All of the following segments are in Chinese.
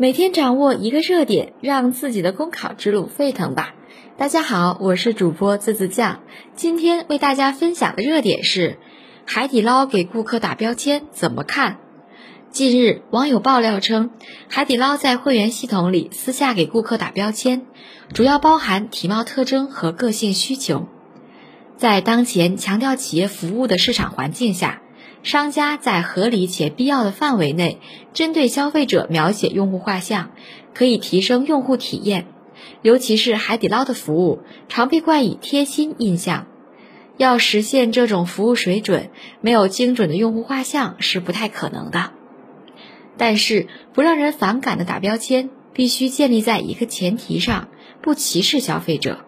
每天掌握一个热点，让自己的公考之路沸腾吧！大家好，我是主播自自酱，今天为大家分享的热点是：海底捞给顾客打标签怎么看？近日，网友爆料称，海底捞在会员系统里私下给顾客打标签，主要包含体貌特征和个性需求。在当前强调企业服务的市场环境下，商家在合理且必要的范围内，针对消费者描写用户画像，可以提升用户体验。尤其是海底捞的服务，常被冠以贴心印象。要实现这种服务水准，没有精准的用户画像是不太可能的。但是，不让人反感的打标签，必须建立在一个前提上：不歧视消费者。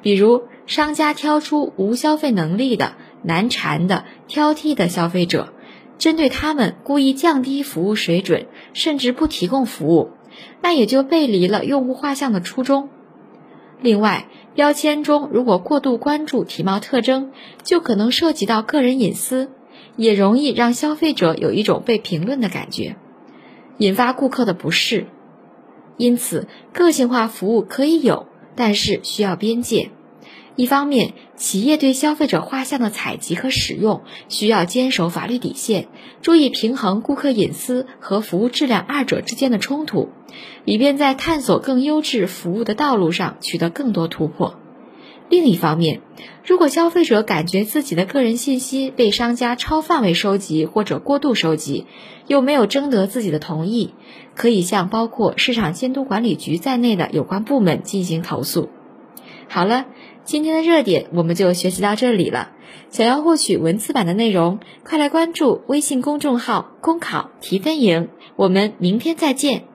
比如，商家挑出无消费能力的。难缠的、挑剔的消费者，针对他们故意降低服务水准，甚至不提供服务，那也就背离了用户画像的初衷。另外，标签中如果过度关注体貌特征，就可能涉及到个人隐私，也容易让消费者有一种被评论的感觉，引发顾客的不适。因此，个性化服务可以有，但是需要边界。一方面，企业对消费者画像的采集和使用需要坚守法律底线，注意平衡顾客隐私和服务质量二者之间的冲突，以便在探索更优质服务的道路上取得更多突破。另一方面，如果消费者感觉自己的个人信息被商家超范围收集或者过度收集，又没有征得自己的同意，可以向包括市场监督管理局在内的有关部门进行投诉。好了。今天的热点我们就学习到这里了。想要获取文字版的内容，快来关注微信公众号“公考提分营”。我们明天再见。